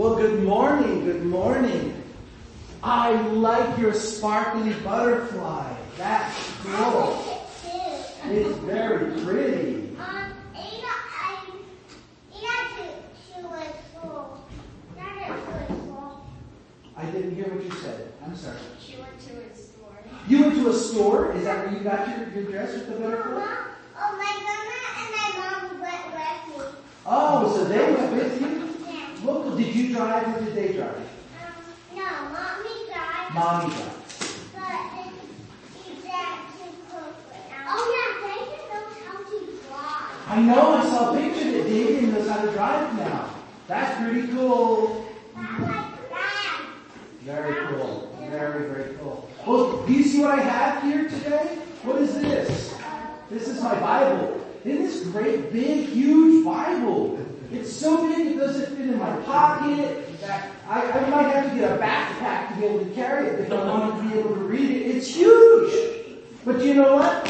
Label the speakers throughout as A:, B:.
A: Well, good morning, good morning. I like your sparkly butterfly. That's cool. It's very pretty.
B: Um, Ada, I, Ada to, to a school. Not at.
A: I didn't hear what you said. I'm sorry.
B: She went to a store.
A: You went to a store? Is that where you got your, your dress with the butterfly?
B: Oh, my grandma and my mom went with me.
A: Oh, so they went with you? Well, did you drive or did they drive?
B: Um, no, mommy died,
A: Mommy drive.
B: but it, it's that too close right now. Oh yeah, David knows how to drive.
A: I know, I saw a picture that David knows how to drive now. That's pretty cool.
B: Like that.
A: Very cool. Very, very cool. Well, do you see what I have here today? What is this? This is my Bible. Isn't this great, big, huge Bible? It's so big it doesn't fit in my pocket. I, I might have to get a backpack to be able to carry it if I want to be able to read it. It's huge. But you know what?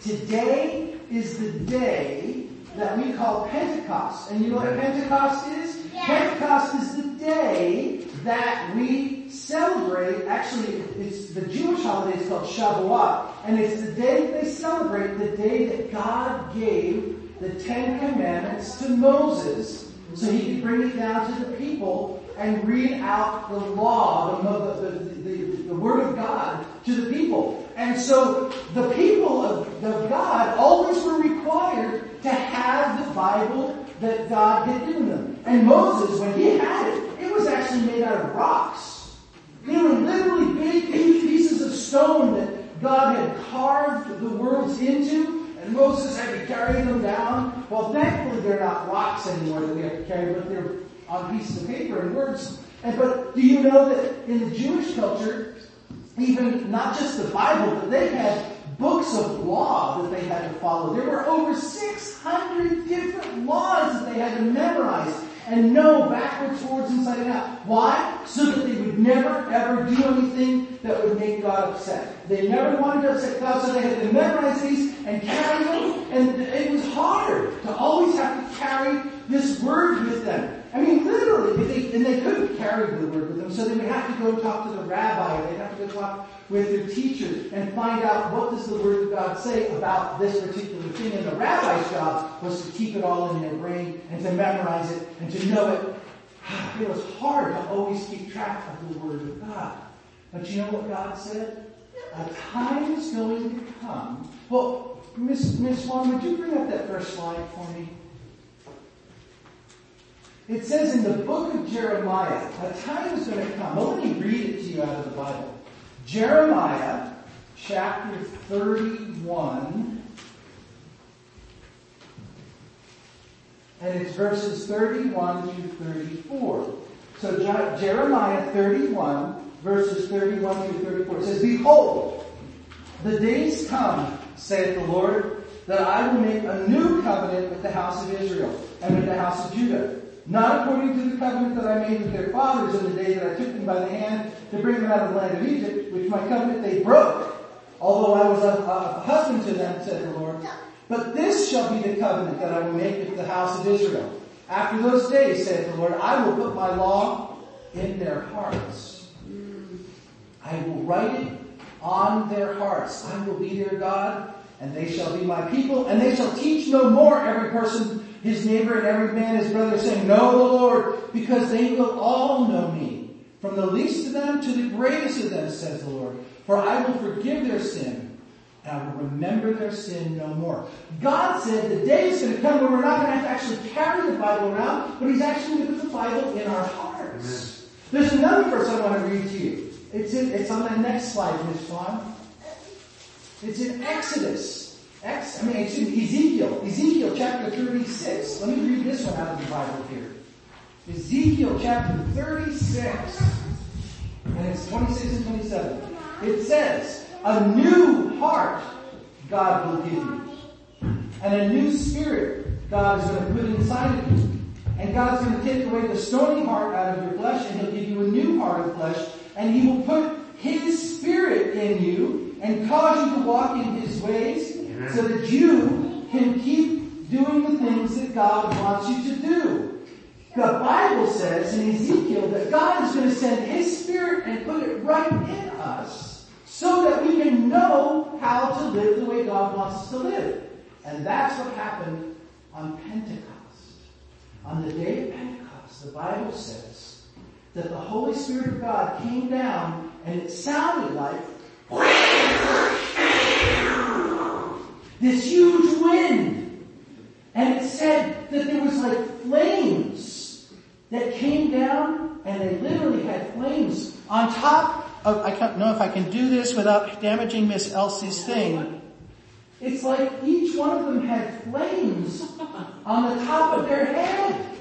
A: Today is the day that we call Pentecost. And you know what Pentecost is?
B: Yeah.
A: Pentecost is the day that we celebrate, actually it's the Jewish holiday is called Shavuot, and it's the day that they celebrate the day that God gave the Ten Commandments to Moses so he could bring it down to the people and read out the law, the, the, the, the, word of God to the people. And so the people of, of God always were required to have the Bible that God had given them. And Moses, when he had it, it was actually made out of rocks. They were literally big, pieces of stone that God had carved the words into, and Moses had to carry them down. Well, thankfully they're not rocks anymore that we have to carry, but they're on pieces of paper and words. And but do you know that in the Jewish culture, even not just the Bible, but they had books of law that they had to follow. There were over 600 different laws that they had to memorize and know backwards, forwards, inside and out. Why? So that they would never ever do anything that would make God upset. They never wanted to upset God, so they had to memorize these and carry them. And it was hard to always have to carry this word with them. I mean, literally, they, and they couldn't carry the word with them, so they would have to go talk to the rabbi, they'd have to go talk with their teachers and find out what does the word of God say about this particular thing. And the rabbi's job was to keep it all in their brain and to memorize it and to know it. It was hard to always keep track of the word of God. But you know what God said? A time is going to come. Well, Miss Miss Swan, would you bring up that first slide for me? It says in the book of Jeremiah, a time is going to come. Well, let me read it to you out of the Bible. Jeremiah chapter 31, and it's verses 31 through 34. So Jeremiah 31, verses 31 through 34 says, Behold, the days come, saith the Lord, that I will make a new covenant with the house of Israel and with the house of Judah. Not according to the covenant that I made with their fathers in the day that I took them by the hand to bring them out of the land of Egypt, which my covenant they broke, although I was a, a husband to them, said the Lord. But this shall be the covenant that I will make with the house of Israel. After those days, saith the Lord, I will put my law in their hearts. I will write it on their hearts. I will be their God, and they shall be my people, and they shall teach no more every person his neighbor and every man his brother, saying, Know the Lord, because they will all know me, from the least of them to the greatest of them, says the Lord. For I will forgive their sin, and I will remember their sin no more. God said the day is going to come where we're not going to have to actually carry the Bible around, but He's actually going to put the Bible in our hearts. There's another verse I want to read to you. It's in, it's on the next slide, Miss Fawn. It's in Exodus. I mean, Ezekiel. Ezekiel chapter 36. Let me read this one out of the Bible here. Ezekiel chapter 36. And it's 26 and 27. It says, a new heart God will give you. And a new spirit God is going to put inside of you. And God's going to take away the stony heart out of your flesh and He'll give you a new heart of flesh. And He will put His spirit in you and cause you to walk in His ways so that you can keep doing the things that God wants you to do. The Bible says in Ezekiel that God is going to send His Spirit and put it right in us so that we can know how to live the way God wants us to live. And that's what happened on Pentecost. On the day of Pentecost, the Bible says that the Holy Spirit of God came down and it sounded like this huge wind. And it said that there was like flames that came down and they literally had flames on top of, I don't know if I can do this without damaging Miss Elsie's thing. It's like each one of them had flames on the top of their head.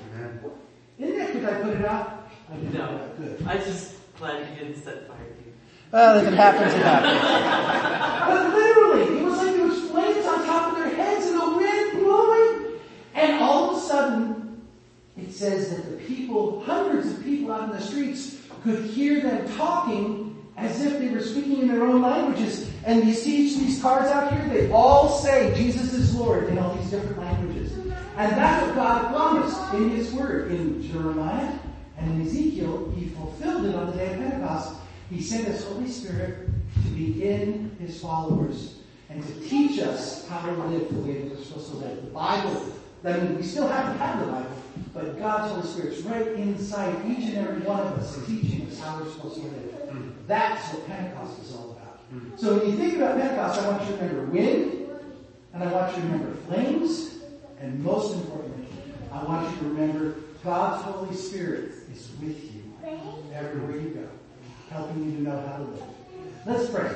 A: Isn't that, did I put it out? I did
C: No.
A: Good.
C: I just glad you didn't set fire to you.
A: Well, if it happens, it happens. but literally, it was like there was flames on top of their heads and the wind blowing. And all of a sudden, it says that the people, hundreds of people out in the streets, could hear them talking as if they were speaking in their own languages. And you see each of these cards out here, they all say Jesus is Lord in all these different languages. And that's what God promised in His Word. In Jeremiah and in Ezekiel, He fulfilled it on the day of Pentecost. He sent His Holy Spirit to be in His followers and to teach us how to live the way that we're supposed to live. The Bible, I means we still have to have the Bible, but God's Holy Spirit's right inside each and every one of us and teaching us how we're supposed to live. Mm. That's what Pentecost is all about. Mm. So when you think about Pentecost, I want you to remember wind, and I want you to remember flames, and most importantly, I want you to remember God's Holy Spirit is with you everywhere you go, helping you to know how to live. Let's pray.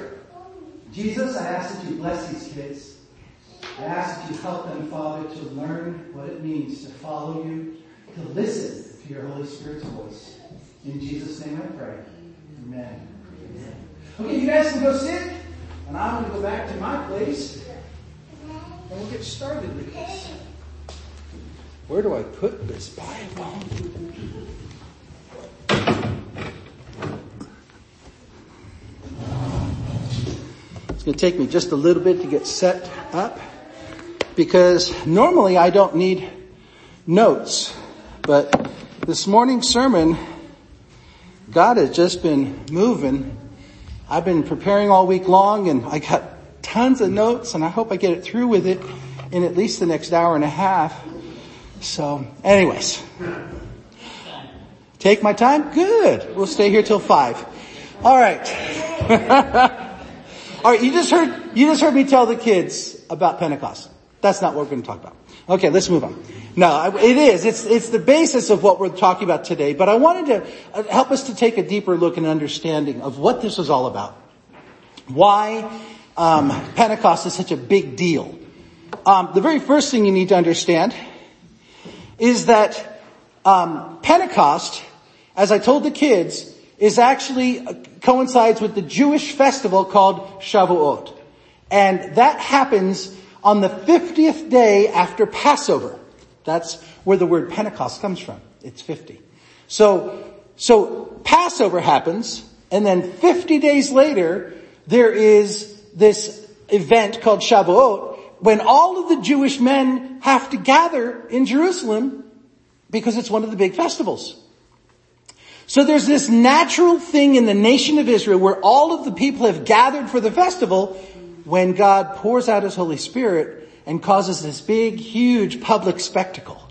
A: Jesus, I ask that you bless these kids. I ask you help them, Father, to learn what it means to follow you, to listen to your Holy Spirit's voice. In Jesus' name I pray. Amen. Okay, you guys can go sit, and I'm going to go back to my place, and we'll get started with this. Where do I put this Bible? It's going to take me just a little bit to get set up because normally I don't need notes, but this morning's sermon, God has just been moving. I've been preparing all week long and I got tons of notes and I hope I get it through with it in at least the next hour and a half. So anyways, take my time. Good. We'll stay here till five. All right. All right. You just heard, you just heard me tell the kids about Pentecost. That's not what we're going to talk about. Okay, let's move on. No, it is. It's, it's the basis of what we're talking about today, but I wanted to uh, help us to take a deeper look and understanding of what this is all about. Why um, Pentecost is such a big deal. Um, the very first thing you need to understand is that um, Pentecost, as I told the kids, is actually uh, coincides with the Jewish festival called Shavuot, and that happens on the 50th day after Passover. That's where the word Pentecost comes from. It's 50. So, so Passover happens, and then 50 days later, there is this event called Shavuot, when all of the Jewish men have to gather in Jerusalem because it's one of the big festivals. So there's this natural thing in the nation of Israel where all of the people have gathered for the festival when God pours out His Holy Spirit and causes this big, huge public spectacle.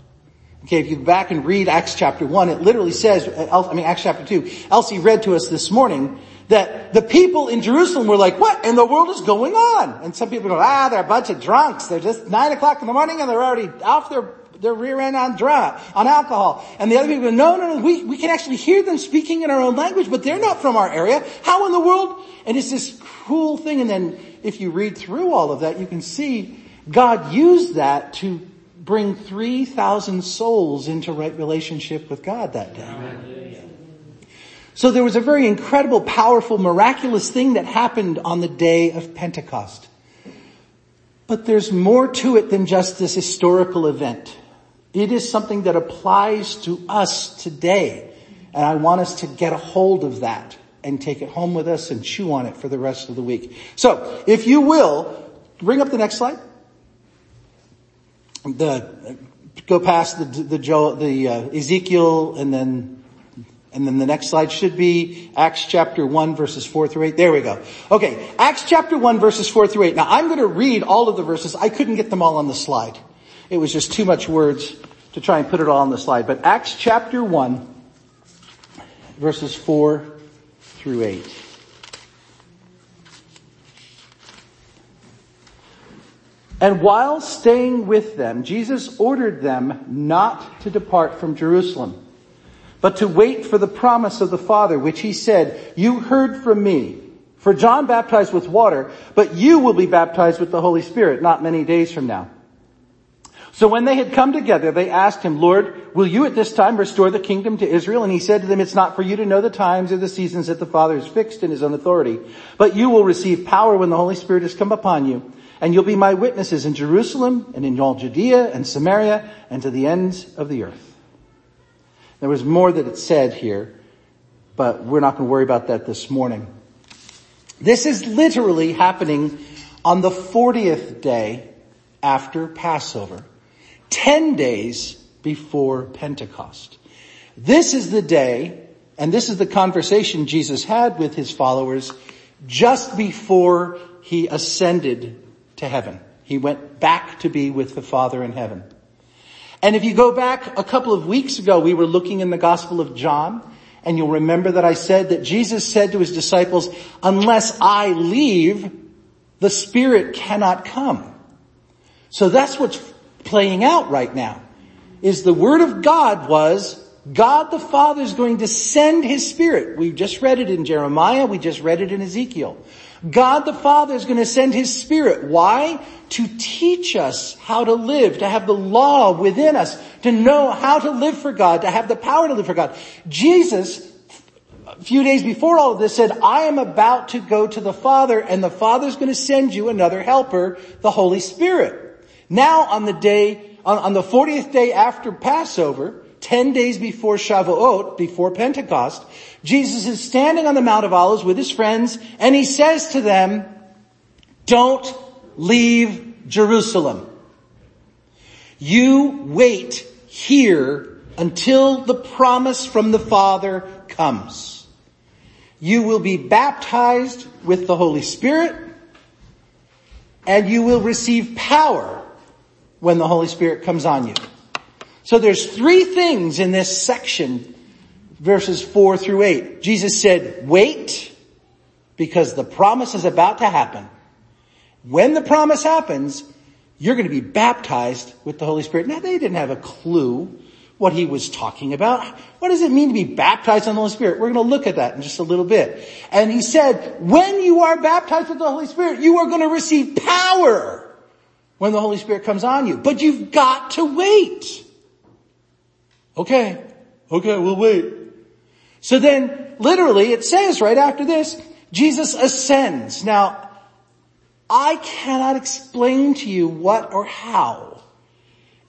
A: Okay, if you go back and read Acts chapter 1, it literally says, I mean Acts chapter 2, Elsie read to us this morning that the people in Jerusalem were like, what in the world is going on? And some people go, ah, they're a bunch of drunks. They're just nine o'clock in the morning and they're already off their, their rear end on drunk, on alcohol. And the other people go, no, no, no, we, we can actually hear them speaking in our own language, but they're not from our area. How in the world? And it's this cool thing. And then if you read through all of that, you can see God used that to bring 3,000 souls into right relationship with God that day. So there was a very incredible, powerful, miraculous thing that happened on the day of Pentecost. But there's more to it than just this historical event. It is something that applies to us today. And I want us to get a hold of that and take it home with us and chew on it for the rest of the week. So, if you will, bring up the next slide. The go past the, the, Joel, the uh, Ezekiel and then, and then the next slide should be Acts chapter 1 verses 4 through 8. There we go. Okay, Acts chapter 1 verses 4 through 8. Now I'm going to read all of the verses. I couldn't get them all on the slide. It was just too much words to try and put it all on the slide. But Acts chapter 1 verses 4 through 8. And while staying with them, Jesus ordered them not to depart from Jerusalem, but to wait for the promise of the Father, which he said, you heard from me. For John baptized with water, but you will be baptized with the Holy Spirit not many days from now. So when they had come together, they asked him, Lord, will you at this time restore the kingdom to Israel? And he said to them, it's not for you to know the times or the seasons that the Father has fixed in his own authority, but you will receive power when the Holy Spirit has come upon you and you'll be my witnesses in Jerusalem and in all Judea and Samaria and to the ends of the earth. There was more that it said here, but we're not going to worry about that this morning. This is literally happening on the 40th day after Passover, 10 days before Pentecost. This is the day, and this is the conversation Jesus had with his followers just before he ascended to heaven. He went back to be with the Father in heaven. And if you go back a couple of weeks ago, we were looking in the Gospel of John, and you'll remember that I said that Jesus said to his disciples, unless I leave, the Spirit cannot come. So that's what's playing out right now, is the Word of God was, God the Father is going to send His Spirit. We just read it in Jeremiah, we just read it in Ezekiel. God the Father is going to send His Spirit. Why? To teach us how to live, to have the law within us, to know how to live for God, to have the power to live for God. Jesus, a few days before all of this said, I am about to go to the Father and the Father is going to send you another helper, the Holy Spirit. Now on the day, on, on the 40th day after Passover, 10 days before Shavuot, before Pentecost, Jesus is standing on the Mount of Olives with his friends and he says to them, don't leave Jerusalem. You wait here until the promise from the Father comes. You will be baptized with the Holy Spirit and you will receive power when the Holy Spirit comes on you. So there's three things in this section, verses four through eight. Jesus said, wait, because the promise is about to happen. When the promise happens, you're going to be baptized with the Holy Spirit. Now they didn't have a clue what he was talking about. What does it mean to be baptized in the Holy Spirit? We're going to look at that in just a little bit. And he said, when you are baptized with the Holy Spirit, you are going to receive power when the Holy Spirit comes on you. But you've got to wait. Okay. Okay, we'll wait. So then, literally, it says right after this, Jesus ascends. Now, I cannot explain to you what or how.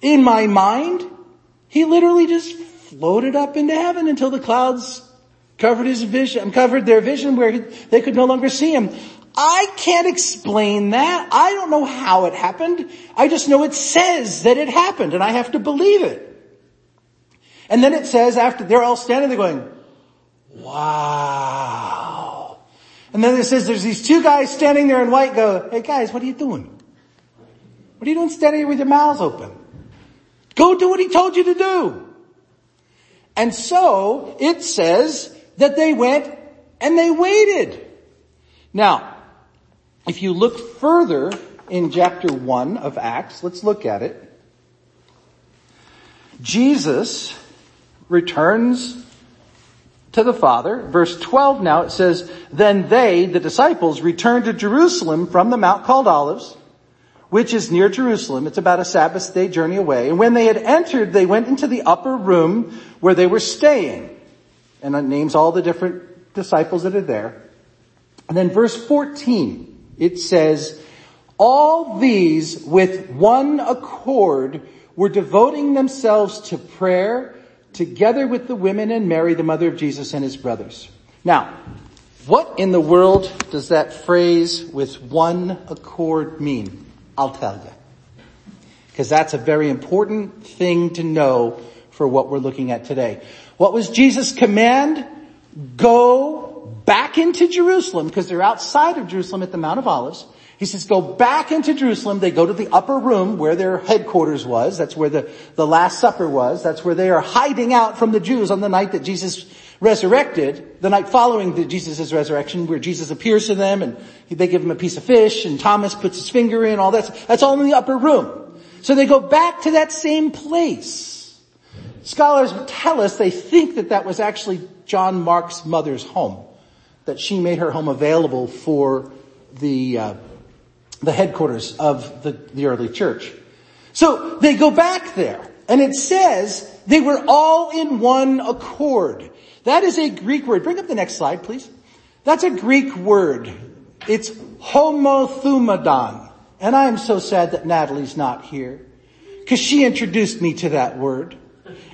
A: In my mind, he literally just floated up into heaven until the clouds covered his vision, covered their vision where they could no longer see him. I can't explain that. I don't know how it happened. I just know it says that it happened and I have to believe it. And then it says after they're all standing there going, wow. And then it says there's these two guys standing there in white go, hey guys, what are you doing? What are you doing standing here with your mouths open? Go do what he told you to do. And so it says that they went and they waited. Now, if you look further in chapter 1 of Acts, let's look at it. Jesus returns to the Father. Verse 12 now it says, Then they, the disciples, returned to Jerusalem from the mount called Olives, which is near Jerusalem. It's about a Sabbath day journey away. And when they had entered, they went into the upper room where they were staying. And it names all the different disciples that are there. And then verse 14, it says, all these with one accord were devoting themselves to prayer together with the women and Mary, the mother of Jesus and his brothers. Now, what in the world does that phrase with one accord mean? I'll tell you. Because that's a very important thing to know for what we're looking at today. What was Jesus' command? Go back into Jerusalem because they're outside of Jerusalem at the Mount of Olives. He says, go back into Jerusalem. They go to the upper room where their headquarters was. That's where the, the Last Supper was. That's where they are hiding out from the Jews on the night that Jesus resurrected, the night following Jesus' resurrection, where Jesus appears to them and they give him a piece of fish and Thomas puts his finger in, all that. That's all in the upper room. So they go back to that same place. Scholars tell us they think that that was actually John Mark's mother's home, that she made her home available for the uh, the headquarters of the, the early church. So they go back there and it says they were all in one accord. That is a Greek word. Bring up the next slide, please. That's a Greek word. It's homothumadon. And I am so sad that Natalie's not here because she introduced me to that word.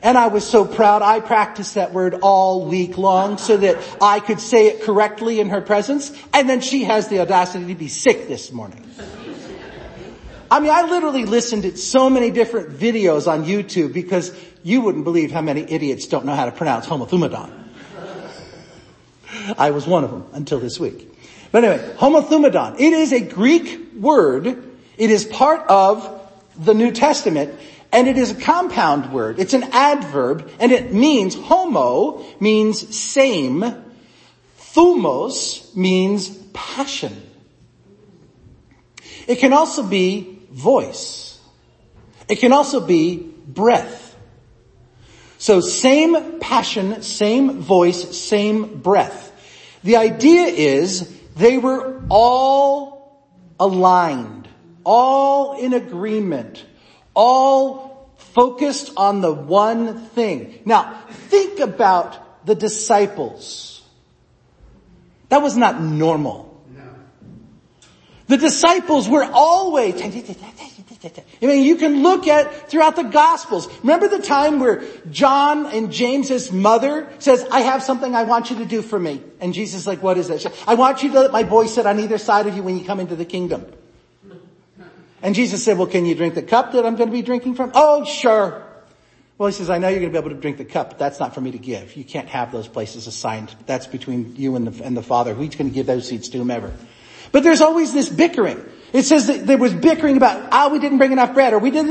A: And I was so proud I practiced that word all week long so that I could say it correctly in her presence. And then she has the audacity to be sick this morning. I mean, I literally listened to so many different videos on YouTube because you wouldn't believe how many idiots don't know how to pronounce homothumadon. I was one of them until this week. But anyway, homothumadon. It is a Greek word. It is part of the New Testament and it is a compound word. It's an adverb and it means homo means same. Thumos means passion. It can also be voice. It can also be breath. So same passion, same voice, same breath. The idea is they were all aligned, all in agreement, all focused on the one thing. Now, think about the disciples. That was not normal. The disciples were always, I mean, you can look at throughout the gospels. Remember the time where John and James's mother says, I have something I want you to do for me. And Jesus is like, what is that? I want you to let my boy sit on either side of you when you come into the kingdom. And Jesus said, well, can you drink the cup that I'm going to be drinking from? Oh, sure. Well, he says, I know you're going to be able to drink the cup, but that's not for me to give. You can't have those places assigned. That's between you and the, and the Father. Who's going to give those seats to whomever? But there's always this bickering. It says that there was bickering about, ah, oh, we didn't bring enough bread, or we did,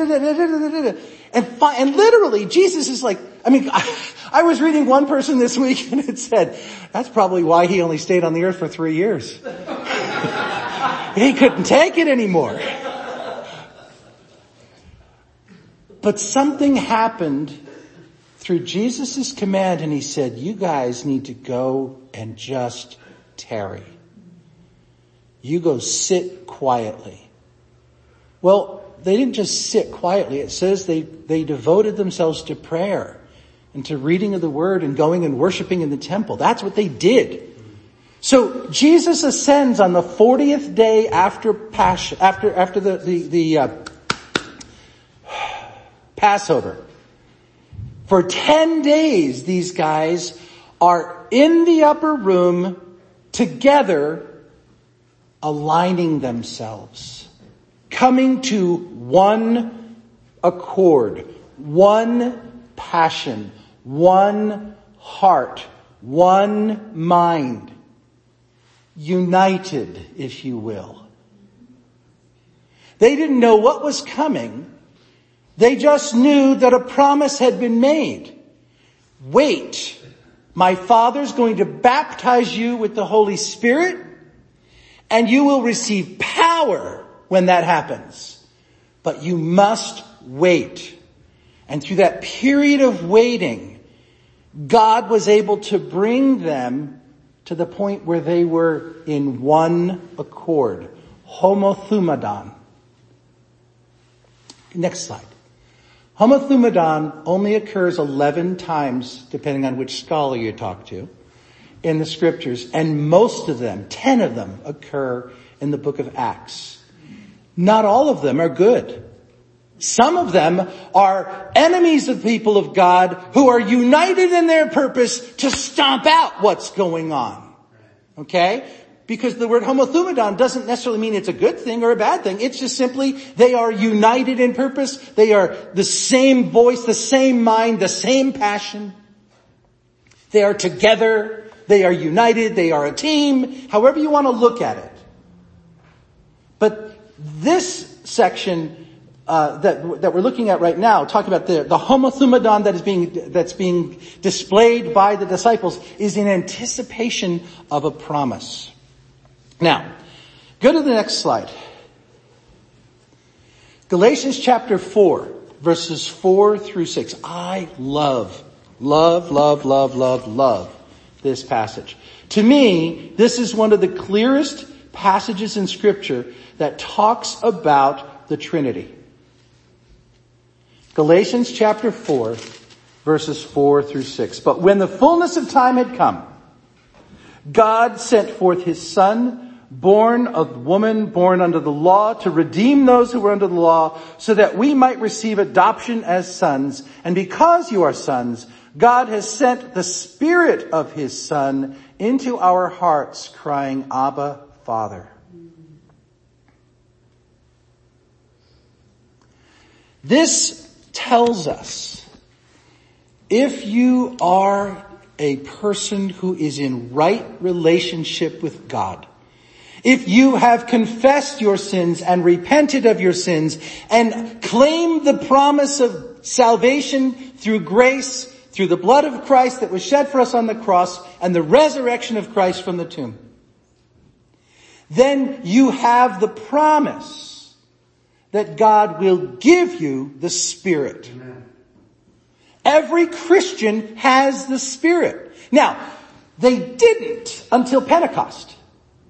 A: and, fi- and literally, Jesus is like, I mean, I, I was reading one person this week and it said, that's probably why he only stayed on the earth for three years. he couldn't take it anymore. But something happened through Jesus' command and he said, you guys need to go and just tarry. You go sit quietly. Well, they didn't just sit quietly. It says they, they devoted themselves to prayer and to reading of the word and going and worshiping in the temple. That's what they did. So Jesus ascends on the 40th day after Passion, after, after the, the, the uh, Passover. For 10 days, these guys are in the upper room together aligning themselves, coming to one accord, one passion, one heart, one mind, united, if you will. They didn't know what was coming. They just knew that a promise had been made. Wait, my father's going to baptize you with the Holy Spirit and you will receive power when that happens. But you must wait. And through that period of waiting, God was able to bring them to the point where they were in one accord. Homothumadon. Next slide. Homothumadon only occurs 11 times, depending on which scholar you talk to in the scriptures, and most of them, ten of them, occur in the book of Acts. Not all of them are good. Some of them are enemies of people of God who are united in their purpose to stomp out what's going on. Okay? Because the word homothumadon doesn't necessarily mean it's a good thing or a bad thing. It's just simply they are united in purpose. They are the same voice, the same mind, the same passion. They are together. They are united. They are a team. However you want to look at it. But this section uh, that, that we're looking at right now, talking about the, the homothumadon that is being, that's being displayed by the disciples is in anticipation of a promise. Now, go to the next slide. Galatians chapter 4, verses 4 through 6. I love, love, love, love, love, love this passage. To me, this is one of the clearest passages in scripture that talks about the Trinity. Galatians chapter 4, verses 4 through 6. But when the fullness of time had come, God sent forth his son, born of woman, born under the law, to redeem those who were under the law, so that we might receive adoption as sons. And because you are sons, God has sent the spirit of his son into our hearts, crying, Abba, Father. This tells us if you are a person who is in right relationship with God, if you have confessed your sins and repented of your sins and claimed the promise of salvation through grace, through the blood of Christ that was shed for us on the cross and the resurrection of Christ from the tomb, then you have the promise that God will give you the Spirit. Amen. Every Christian has the Spirit. Now, they didn't until Pentecost.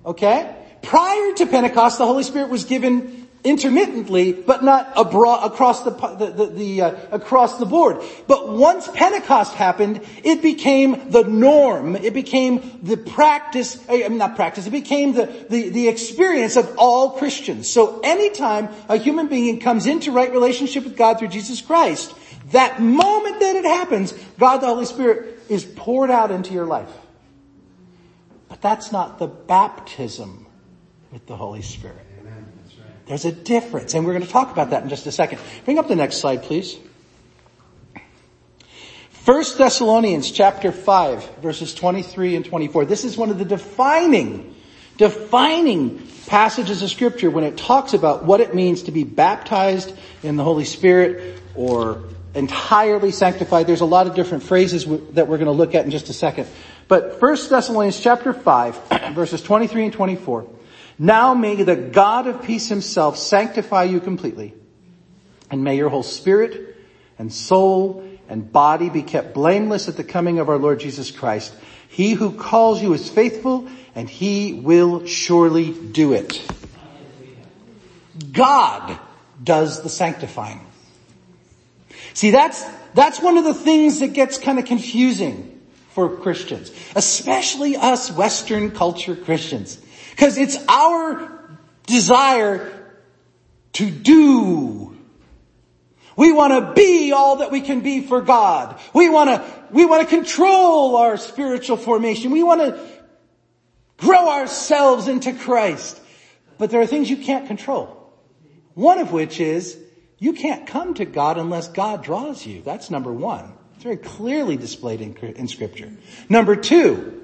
A: Okay? Prior to Pentecost, the Holy Spirit was given intermittently, but not abroad, across the, the, the, uh, across the board. But once Pentecost happened, it became the norm. It became the practice, I mean not practice, it became the, the, the experience of all Christians. So anytime a human being comes into right relationship with God through Jesus Christ, that moment that it happens, God the Holy Spirit is poured out into your life. But that's not the baptism with the Holy Spirit. There's a difference, and we're going to talk about that in just a second. Bring up the next slide, please. First Thessalonians chapter 5, verses 23 and 24. This is one of the defining, defining passages of scripture when it talks about what it means to be baptized in the Holy Spirit or entirely sanctified. There's a lot of different phrases that we're going to look at in just a second. But First Thessalonians chapter 5, verses 23 and 24. Now may the God of peace himself sanctify you completely, and may your whole spirit and soul and body be kept blameless at the coming of our Lord Jesus Christ. He who calls you is faithful, and he will surely do it. God does the sanctifying. See, that's, that's one of the things that gets kind of confusing for Christians, especially us Western culture Christians. Because it's our desire to do. We want to be all that we can be for God. We want to, we want to control our spiritual formation. We want to grow ourselves into Christ. But there are things you can't control. One of which is you can't come to God unless God draws you. That's number one. It's very clearly displayed in, in scripture. Number two,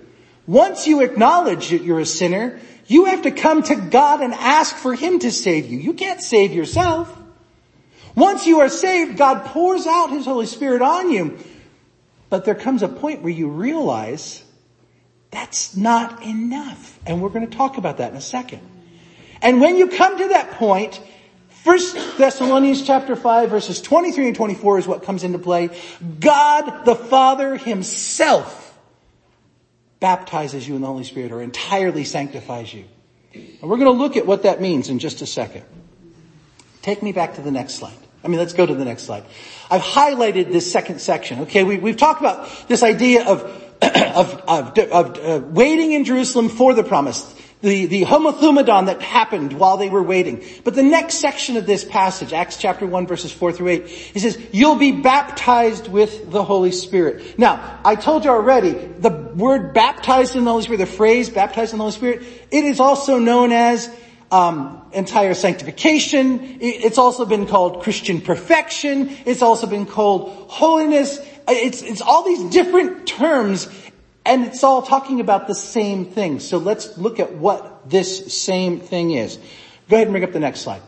A: once you acknowledge that you're a sinner, you have to come to God and ask for Him to save you. You can't save yourself. Once you are saved, God pours out His Holy Spirit on you. But there comes a point where you realize that's not enough. And we're going to talk about that in a second. And when you come to that point, First Thessalonians chapter 5 verses 23 and 24 is what comes into play. God the Father Himself baptizes you in the Holy Spirit or entirely sanctifies you. And we're going to look at what that means in just a second. Take me back to the next slide. I mean, let's go to the next slide. I've highlighted this second section. Okay, we, have talked about this idea of of, of, of waiting in Jerusalem for the promise. The, the homothumadon that happened while they were waiting. But the next section of this passage, Acts chapter 1 verses 4 through 8, he says, you'll be baptized with the Holy Spirit. Now, I told you already, the word baptized in the Holy Spirit, the phrase baptized in the Holy Spirit, it is also known as um, entire sanctification. It's also been called Christian perfection. It's also been called holiness. It's, it's all these different terms and it's all talking about the same thing. So let's look at what this same thing is. Go ahead and bring up the next slide.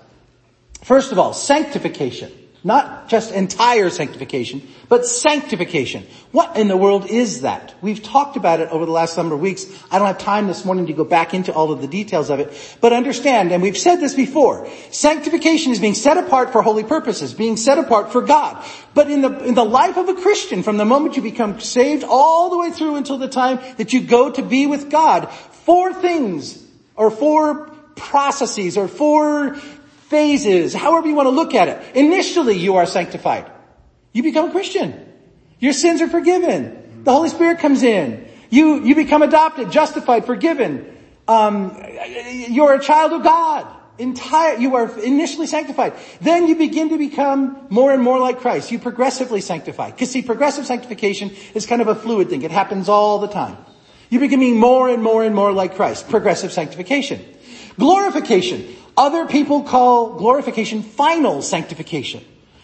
A: First of all, sanctification. Not just entire sanctification, but sanctification. What in the world is that? We've talked about it over the last number of weeks. I don't have time this morning to go back into all of the details of it, but understand, and we've said this before, sanctification is being set apart for holy purposes, being set apart for God. But in the, in the life of a Christian, from the moment you become saved all the way through until the time that you go to be with God, four things, or four processes, or four phases, however you want to look at it. Initially, you are sanctified. You become a Christian. Your sins are forgiven. The Holy Spirit comes in. You, you become adopted, justified, forgiven. Um, you're a child of God. Entire, you are initially sanctified. Then you begin to become more and more like Christ. You progressively sanctify. Cause see, progressive sanctification is kind of a fluid thing. It happens all the time. You're becoming more and more and more like Christ. Progressive sanctification. Glorification. Other people call glorification final sanctification.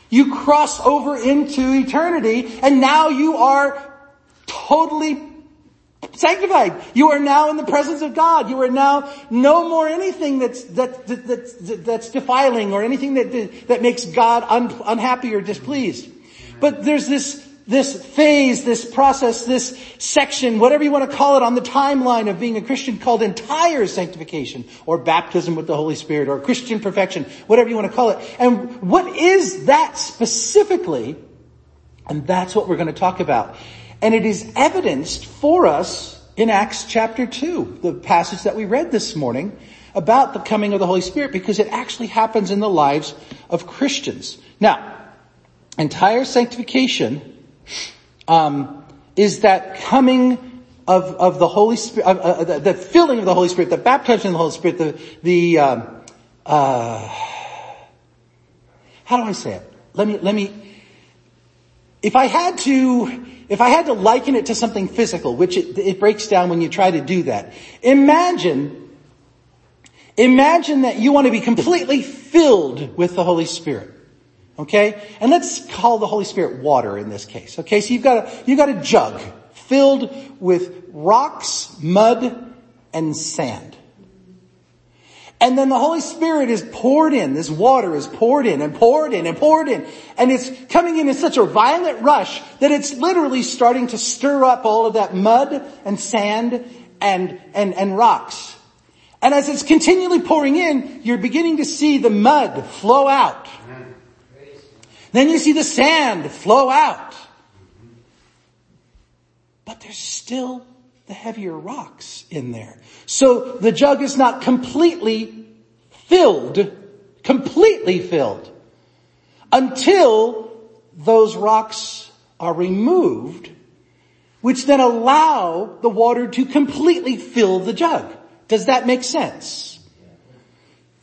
A: You cross over into eternity and now you are totally sanctified. You are now in the presence of God. You are now no more anything that's, that, that, that's, that's defiling or anything that, that makes God un, unhappy or displeased. But there's this this phase, this process, this section, whatever you want to call it on the timeline of being a Christian called entire sanctification or baptism with the Holy Spirit or Christian perfection, whatever you want to call it. And what is that specifically? And that's what we're going to talk about. And it is evidenced for us in Acts chapter 2, the passage that we read this morning about the coming of the Holy Spirit because it actually happens in the lives of Christians. Now, entire sanctification um, is that coming of, of the Holy Spirit, uh, uh, the, the, filling of the Holy Spirit, the baptism of the Holy Spirit, the, the um, uh, how do I say it? Let me, let me, if I had to, if I had to liken it to something physical, which it, it breaks down when you try to do that, imagine, imagine that you want to be completely filled with the Holy Spirit. Okay? And let's call the Holy Spirit water in this case. Okay? So you've got a, you've got a jug filled with rocks, mud, and sand. And then the Holy Spirit is poured in, this water is poured in and poured in and poured in. And it's coming in in such a violent rush that it's literally starting to stir up all of that mud and sand and, and, and rocks. And as it's continually pouring in, you're beginning to see the mud flow out. Then you see the sand flow out. But there's still the heavier rocks in there. So the jug is not completely filled, completely filled, until those rocks are removed, which then allow the water to completely fill the jug. Does that make sense?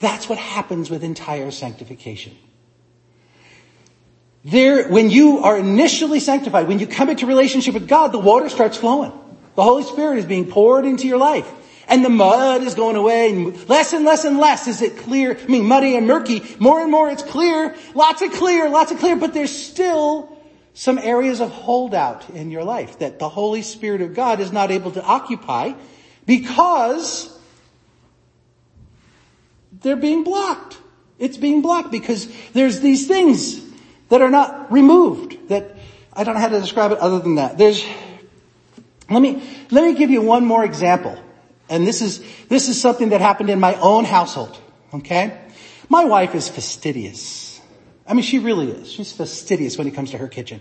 A: That's what happens with entire sanctification. There, when you are initially sanctified, when you come into relationship with God, the water starts flowing. The Holy Spirit is being poured into your life. And the mud is going away and less and less and less is it clear. I mean, muddy and murky. More and more it's clear. Lots of clear, lots of clear, but there's still some areas of holdout in your life that the Holy Spirit of God is not able to occupy because they're being blocked. It's being blocked because there's these things that are not removed, that I don't know how to describe it other than that. There's, let me, let me give you one more example. And this is, this is something that happened in my own household. Okay? My wife is fastidious. I mean, she really is. She's fastidious when it comes to her kitchen.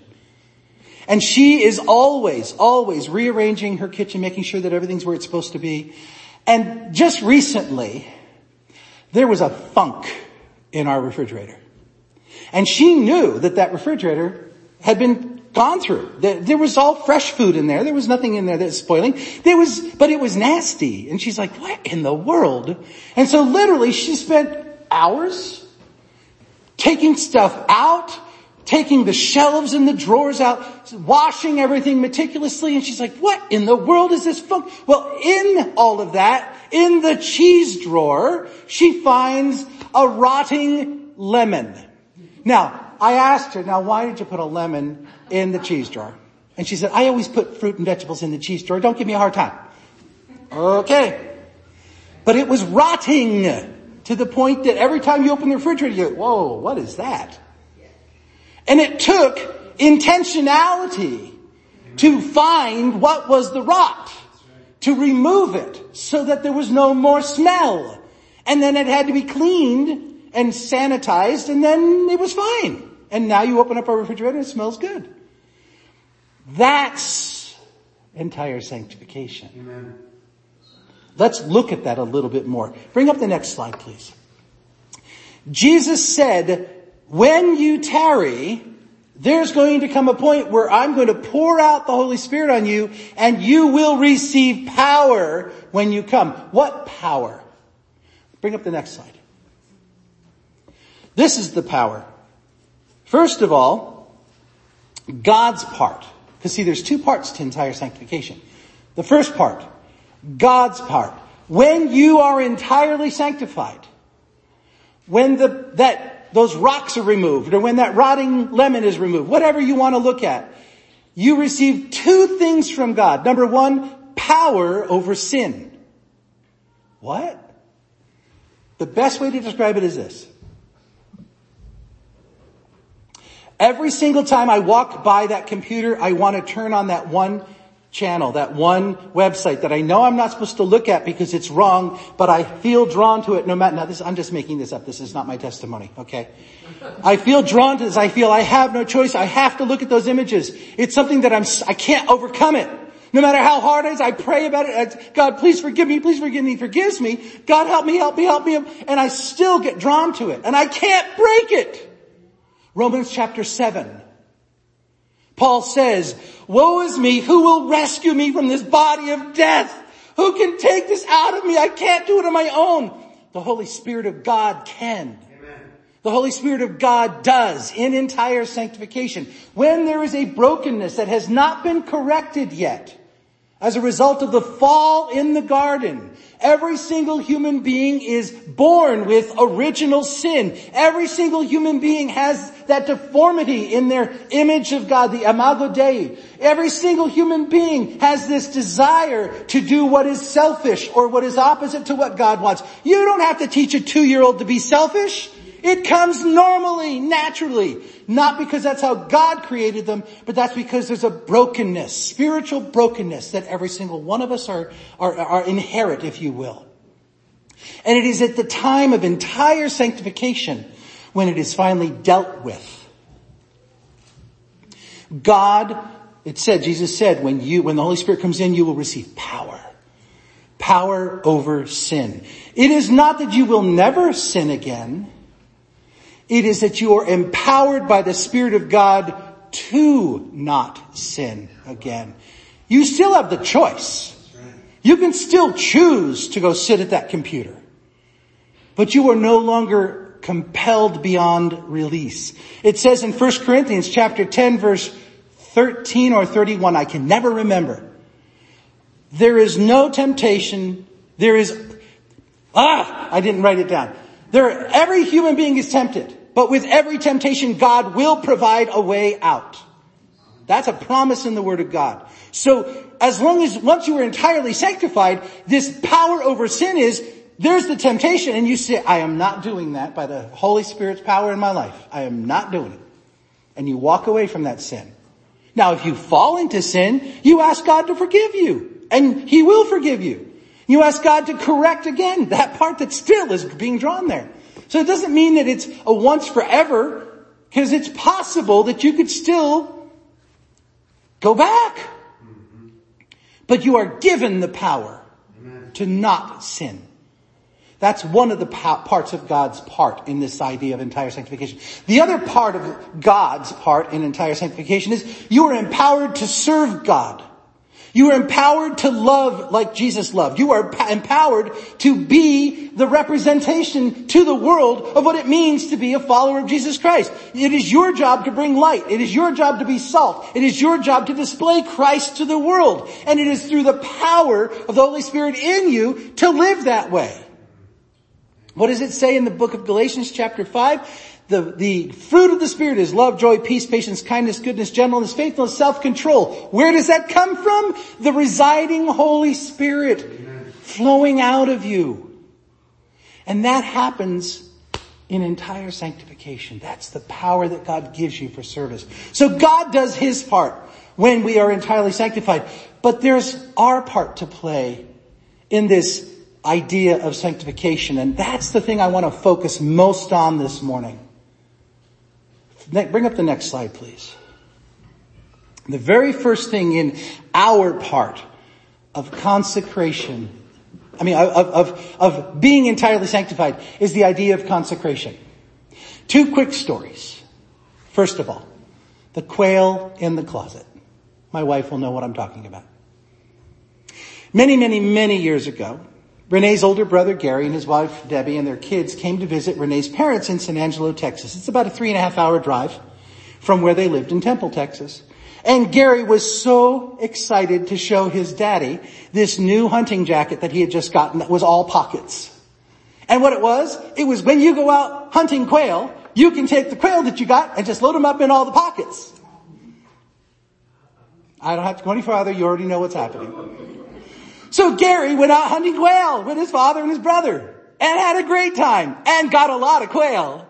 A: And she is always, always rearranging her kitchen, making sure that everything's where it's supposed to be. And just recently, there was a funk in our refrigerator. And she knew that that refrigerator had been gone through. There, was all fresh food in there. There was nothing in there that was spoiling. There was, but it was nasty. And she's like, what in the world? And so literally she spent hours taking stuff out, taking the shelves and the drawers out, washing everything meticulously. And she's like, what in the world is this funk? Well, in all of that, in the cheese drawer, she finds a rotting lemon. Now, I asked her, now why did you put a lemon in the cheese drawer? And she said, I always put fruit and vegetables in the cheese drawer. Don't give me a hard time. Okay. But it was rotting to the point that every time you open the refrigerator, you go, whoa, what is that? And it took intentionality to find what was the rot, to remove it so that there was no more smell. And then it had to be cleaned and sanitized and then it was fine. And now you open up a refrigerator and it smells good. That's entire sanctification.
D: Amen.
A: Let's look at that a little bit more. Bring up the next slide, please. Jesus said, when you tarry, there's going to come a point where I'm going to pour out the Holy Spirit on you and you will receive power when you come. What power? Bring up the next slide. This is the power. First of all, God's part. Because see, there's two parts to entire sanctification. The first part, God's part. When you are entirely sanctified, when the, that, those rocks are removed, or when that rotting lemon is removed, whatever you want to look at, you receive two things from God. Number one, power over sin. What? The best way to describe it is this. Every single time I walk by that computer, I want to turn on that one channel, that one website that I know I'm not supposed to look at because it's wrong, but I feel drawn to it no matter, now this, I'm just making this up. This is not my testimony, okay? I feel drawn to this. I feel I have no choice. I have to look at those images. It's something that I'm, I can't overcome it. No matter how hard it is, I pray about it. God, please forgive me. Please forgive me. Forgives me. God, help me, help me, help me. And I still get drawn to it. And I can't break it. Romans chapter 7. Paul says, woe is me, who will rescue me from this body of death? Who can take this out of me? I can't do it on my own. The Holy Spirit of God can. The Holy Spirit of God does in entire sanctification. When there is a brokenness that has not been corrected yet, as a result of the fall in the garden, every single human being is born with original sin. Every single human being has that deformity in their image of God, the imago Dei. Every single human being has this desire to do what is selfish or what is opposite to what God wants. You don't have to teach a two-year-old to be selfish. It comes normally, naturally. Not because that's how God created them, but that's because there's a brokenness, spiritual brokenness that every single one of us are, are, are inherit, if you will. And it is at the time of entire sanctification when it is finally dealt with. God, it said, Jesus said, when you, when the Holy Spirit comes in, you will receive power. Power over sin. It is not that you will never sin again. It is that you are empowered by the Spirit of God to not sin again. You still have the choice. You can still choose to go sit at that computer. But you are no longer compelled beyond release. It says in 1 Corinthians chapter 10 verse 13 or 31, I can never remember. There is no temptation. There is, ah, I didn't write it down. There, every human being is tempted. But with every temptation, God will provide a way out. That's a promise in the Word of God. So as long as once you are entirely sanctified, this power over sin is, there's the temptation and you say, I am not doing that by the Holy Spirit's power in my life. I am not doing it. And you walk away from that sin. Now if you fall into sin, you ask God to forgive you and He will forgive you. You ask God to correct again that part that still is being drawn there. So it doesn't mean that it's a once forever, because it's possible that you could still go back. But you are given the power to not sin. That's one of the parts of God's part in this idea of entire sanctification. The other part of God's part in entire sanctification is you are empowered to serve God. You are empowered to love like Jesus loved. You are empowered to be the representation to the world of what it means to be a follower of Jesus Christ. It is your job to bring light. It is your job to be salt. It is your job to display Christ to the world. And it is through the power of the Holy Spirit in you to live that way. What does it say in the book of Galatians chapter 5? The, the fruit of the Spirit is love, joy, peace, patience, kindness, goodness, gentleness, faithfulness, self-control. Where does that come from? The residing Holy Spirit Amen. flowing out of you. And that happens in entire sanctification. That's the power that God gives you for service. So God does His part when we are entirely sanctified. But there's our part to play in this idea of sanctification. And that's the thing I want to focus most on this morning. Bring up the next slide, please. The very first thing in our part of consecration, I mean, of, of, of being entirely sanctified is the idea of consecration. Two quick stories. First of all, the quail in the closet. My wife will know what I'm talking about. Many, many, many years ago, Renee's older brother Gary and his wife Debbie and their kids came to visit Renee's parents in San Angelo, Texas. It's about a three and a half hour drive from where they lived in Temple, Texas. And Gary was so excited to show his daddy this new hunting jacket that he had just gotten that was all pockets. And what it was, it was when you go out hunting quail, you can take the quail that you got and just load them up in all the pockets. I don't have to go any farther, you already know what's happening. So Gary went out hunting quail with his father and his brother and had a great time and got a lot of quail.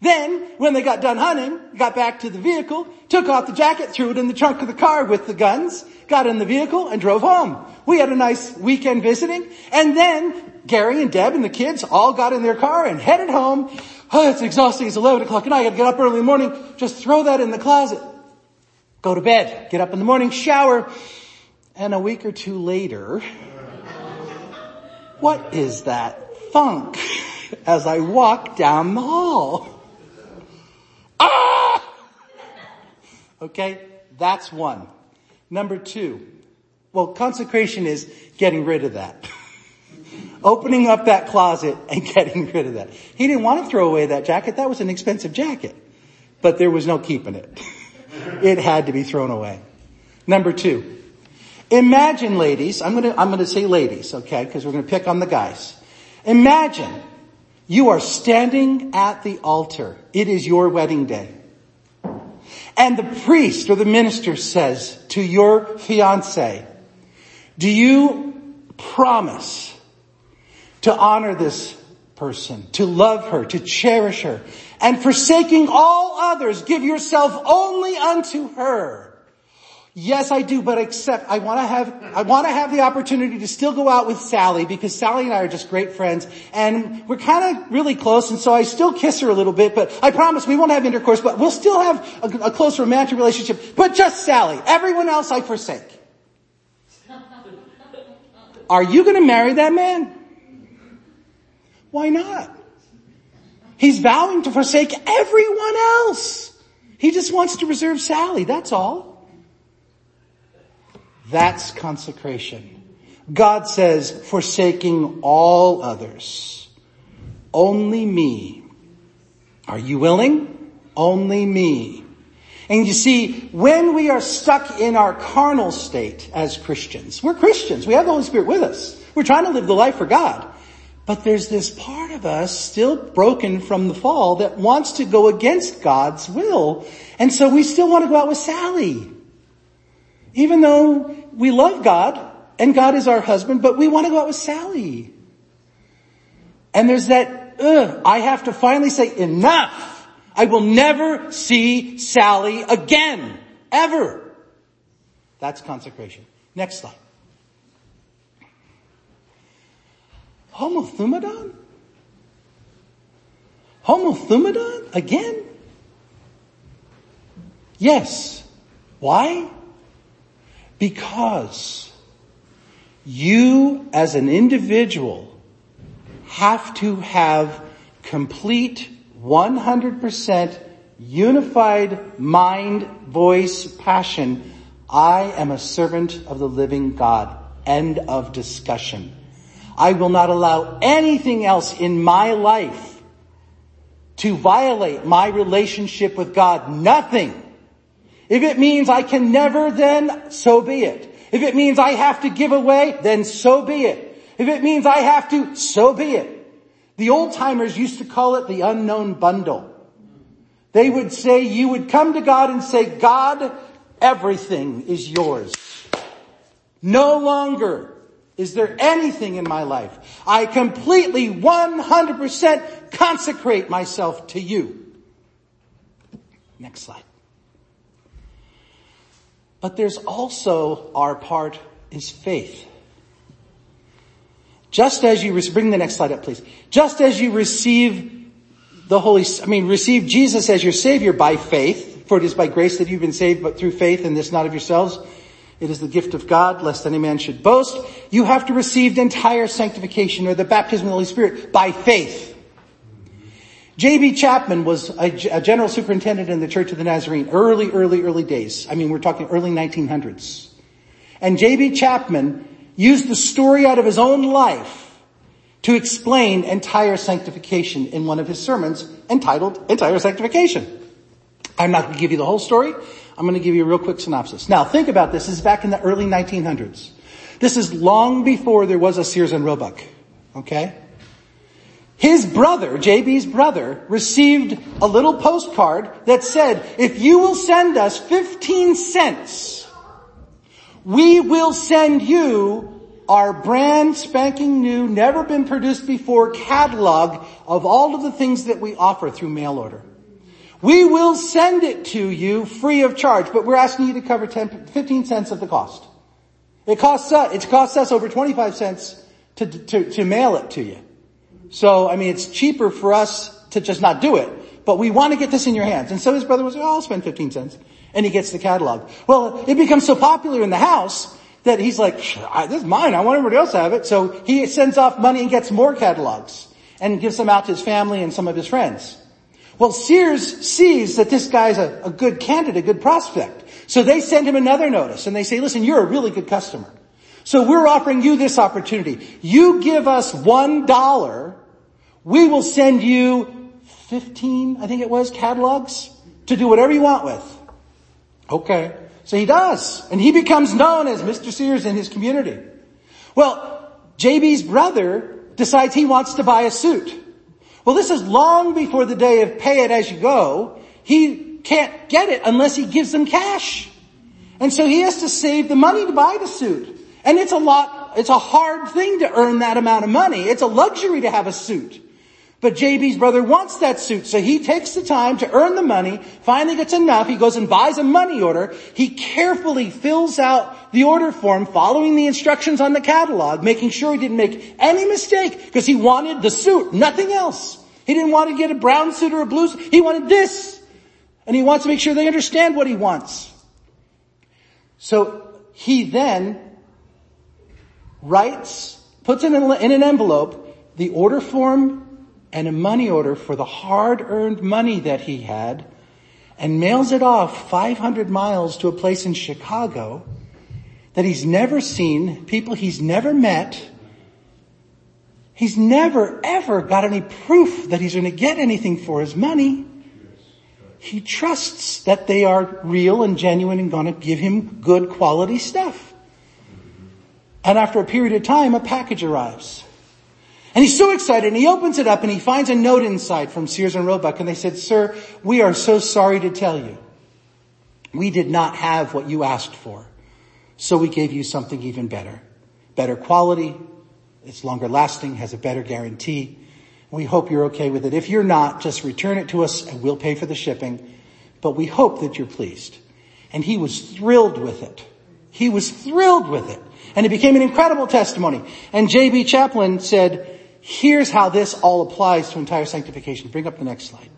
A: Then, when they got done hunting, got back to the vehicle, took off the jacket, threw it in the trunk of the car with the guns, got in the vehicle and drove home. We had a nice weekend visiting and then Gary and Deb and the kids all got in their car and headed home. Oh, it's exhausting. It's 11 o'clock and I gotta get up early in the morning. Just throw that in the closet. Go to bed. Get up in the morning, shower, and a week or two later, what is that funk as I walk down the hall? Ah! Okay, that's one. Number two, well, consecration is getting rid of that. Opening up that closet and getting rid of that. He didn't want to throw away that jacket. That was an expensive jacket. But there was no keeping it. It had to be thrown away. Number two, Imagine ladies, I'm gonna, I'm gonna say ladies, okay, because we're gonna pick on the guys. Imagine you are standing at the altar. It is your wedding day. And the priest or the minister says to your fiance, do you promise to honor this person, to love her, to cherish her, and forsaking all others, give yourself only unto her? Yes, I do, but except I want to have, I want to have the opportunity to still go out with Sally because Sally and I are just great friends and we're kind of really close and so I still kiss her a little bit, but I promise we won't have intercourse, but we'll still have a, a close romantic relationship, but just Sally. Everyone else I forsake. Are you going to marry that man? Why not? He's vowing to forsake everyone else. He just wants to reserve Sally, that's all. That's consecration. God says, forsaking all others. Only me. Are you willing? Only me. And you see, when we are stuck in our carnal state as Christians, we're Christians. We have the Holy Spirit with us. We're trying to live the life for God. But there's this part of us still broken from the fall that wants to go against God's will. And so we still want to go out with Sally. Even though we love God and God is our husband, but we want to go out with Sally. And there's that, ugh, I have to finally say enough. I will never see Sally again. Ever. That's consecration. Next slide. Homothumadon? Homothumadon? Again? Yes. Why? Because you as an individual have to have complete 100% unified mind, voice, passion. I am a servant of the living God. End of discussion. I will not allow anything else in my life to violate my relationship with God. Nothing. If it means I can never, then so be it. If it means I have to give away, then so be it. If it means I have to, so be it. The old timers used to call it the unknown bundle. They would say, you would come to God and say, God, everything is yours. No longer is there anything in my life. I completely 100% consecrate myself to you. Next slide. But there's also our part is faith. Just as you, bring the next slide up please. Just as you receive the Holy, I mean receive Jesus as your Savior by faith, for it is by grace that you've been saved but through faith and this not of yourselves. It is the gift of God, lest any man should boast. You have to receive the entire sanctification or the baptism of the Holy Spirit by faith. J.B. Chapman was a, a, general superintendent in the Church of the Nazarene, early, early, early days. I mean, we're talking early 1900s. And J.B. Chapman used the story out of his own life to explain entire sanctification in one of his sermons entitled Entire Sanctification. I'm not going to give you the whole story. I'm going to give you a real quick synopsis. Now think about this. This is back in the early 1900s. This is long before there was a Sears and Roebuck. Okay? His brother, JB's brother, received a little postcard that said, if you will send us 15 cents, we will send you our brand spanking new, never been produced before catalog of all of the things that we offer through mail order. We will send it to you free of charge, but we're asking you to cover 10, 15 cents of the cost. It costs us, it costs us over 25 cents to, to, to mail it to you. So, I mean, it's cheaper for us to just not do it, but we want to get this in your hands. And so his brother was like, oh, I'll spend 15 cents. And he gets the catalog. Well, it becomes so popular in the house that he's like, this is mine. I want everybody else to have it. So he sends off money and gets more catalogs and gives them out to his family and some of his friends. Well, Sears sees that this guy's a, a good candidate, a good prospect. So they send him another notice and they say, listen, you're a really good customer. So we're offering you this opportunity. You give us one dollar we will send you 15, I think it was, catalogs to do whatever you want with. Okay. So he does. And he becomes known as Mr. Sears in his community. Well, JB's brother decides he wants to buy a suit. Well, this is long before the day of pay it as you go. He can't get it unless he gives them cash. And so he has to save the money to buy the suit. And it's a lot, it's a hard thing to earn that amount of money. It's a luxury to have a suit. But JB's brother wants that suit, so he takes the time to earn the money, finally gets enough, he goes and buys a money order, he carefully fills out the order form following the instructions on the catalog, making sure he didn't make any mistake, because he wanted the suit, nothing else. He didn't want to get a brown suit or a blue suit, he wanted this. And he wants to make sure they understand what he wants. So he then writes, puts in an envelope, the order form and a money order for the hard earned money that he had and mails it off 500 miles to a place in Chicago that he's never seen, people he's never met. He's never ever got any proof that he's going to get anything for his money. He trusts that they are real and genuine and going to give him good quality stuff. And after a period of time, a package arrives. And he's so excited and he opens it up and he finds a note inside from Sears and Roebuck and they said, sir, we are so sorry to tell you. We did not have what you asked for. So we gave you something even better. Better quality. It's longer lasting, has a better guarantee. We hope you're okay with it. If you're not, just return it to us and we'll pay for the shipping. But we hope that you're pleased. And he was thrilled with it. He was thrilled with it. And it became an incredible testimony. And J.B. Chapman said, Here's how this all applies to entire sanctification. Bring up the next slide.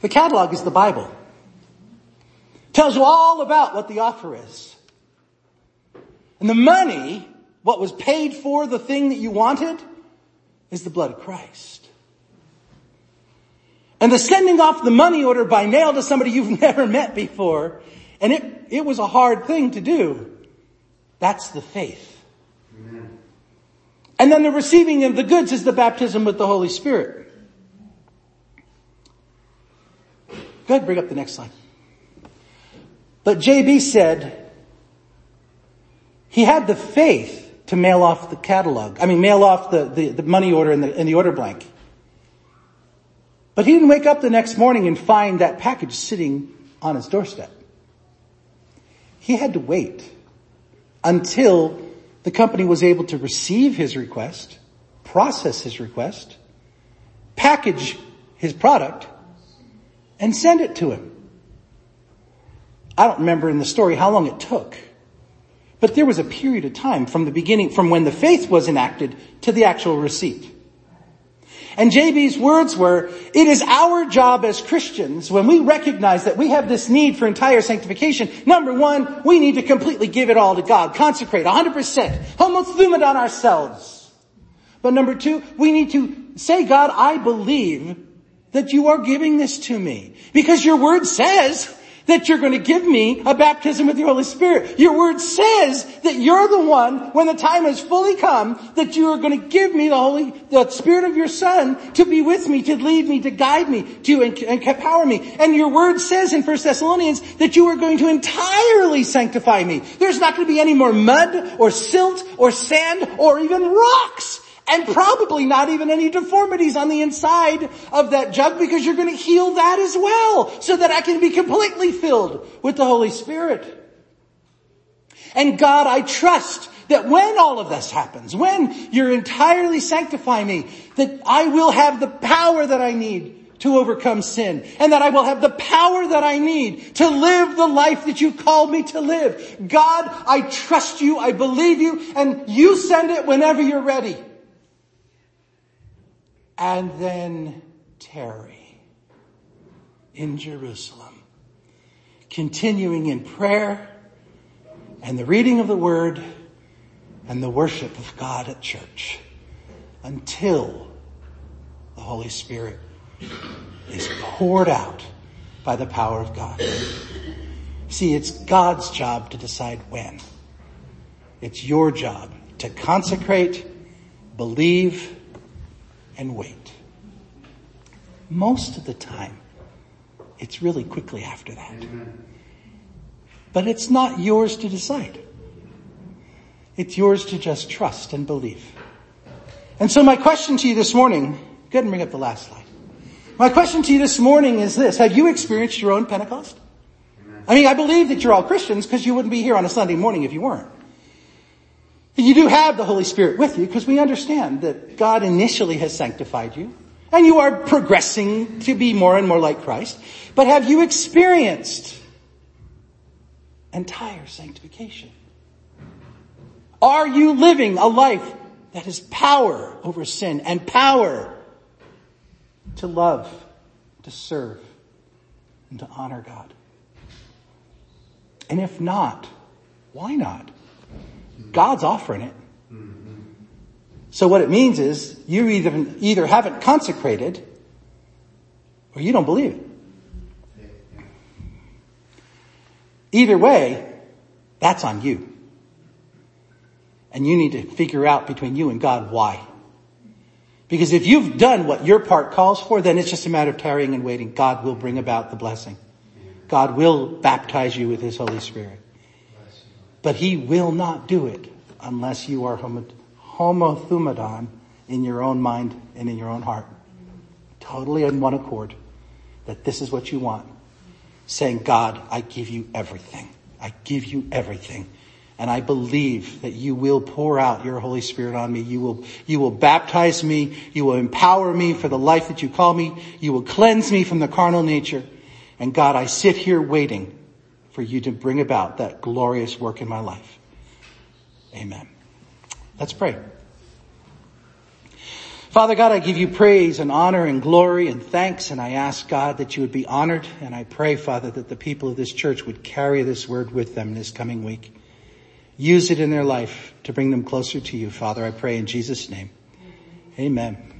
A: The catalog is the Bible. Tells you all about what the offer is. And the money, what was paid for the thing that you wanted, is the blood of Christ. And the sending off the money order by mail to somebody you've never met before, and it, it was a hard thing to do. That's the faith. Amen. And then the receiving of the goods is the baptism with the Holy Spirit. Go ahead, bring up the next slide. But JB said he had the faith to mail off the catalog. I mean, mail off the, the, the money order in the, in the order blank. But he didn't wake up the next morning and find that package sitting on his doorstep. He had to wait until the company was able to receive his request, process his request, package his product, and send it to him. I don't remember in the story how long it took, but there was a period of time from the beginning, from when the faith was enacted to the actual receipt. And JB's words were, it is our job as Christians, when we recognize that we have this need for entire sanctification, number one, we need to completely give it all to God, consecrate 100%, homothumadon ourselves. But number two, we need to say, God, I believe that you are giving this to me. Because your word says that you're going to give me a baptism with the Holy Spirit. Your word says that you're the one, when the time has fully come, that you are going to give me the Holy, the Spirit of your Son to be with me, to lead me, to guide me, to empower me. And your word says in 1 Thessalonians that you are going to entirely sanctify me. There's not going to be any more mud or silt or sand or even rocks and probably not even any deformities on the inside of that jug because you're going to heal that as well so that I can be completely filled with the Holy Spirit. And God, I trust that when all of this happens, when you're entirely sanctifying me, that I will have the power that I need to overcome sin and that I will have the power that I need to live the life that you called me to live. God, I trust you, I believe you, and you send it whenever you're ready and then tarry in Jerusalem, continuing in prayer and the reading of the word and the worship of God at church until the Holy Spirit is poured out by the power of God. See, it's God's job to decide when. It's your job to consecrate, believe, and wait. Most of the time, it's really quickly after that. But it's not yours to decide. It's yours to just trust and believe. And so my question to you this morning, go ahead and bring up the last slide. My question to you this morning is this. Have you experienced your own Pentecost? I mean, I believe that you're all Christians because you wouldn't be here on a Sunday morning if you weren't. You do have the Holy Spirit with you because we understand that God initially has sanctified you and you are progressing to be more and more like Christ. But have you experienced entire sanctification? Are you living a life that has power over sin and power to love, to serve, and to honor God? And if not, why not? God's offering it. So what it means is you either, either haven't consecrated or you don't believe it. Either way, that's on you. And you need to figure out between you and God why. Because if you've done what your part calls for, then it's just a matter of tarrying and waiting. God will bring about the blessing. God will baptize you with His Holy Spirit. But he will not do it unless you are homothumadon in your own mind and in your own heart. Totally in one accord that this is what you want. Saying, God, I give you everything. I give you everything. And I believe that you will pour out your Holy Spirit on me. You will, you will baptize me. You will empower me for the life that you call me. You will cleanse me from the carnal nature. And God, I sit here waiting for you to bring about that glorious work in my life. Amen. Let's pray. Father God, I give you praise and honor and glory and thanks, and I ask God that you would be honored, and I pray, Father, that the people of this church would carry this word with them this coming week. Use it in their life to bring them closer to you, Father. I pray in Jesus' name. Amen.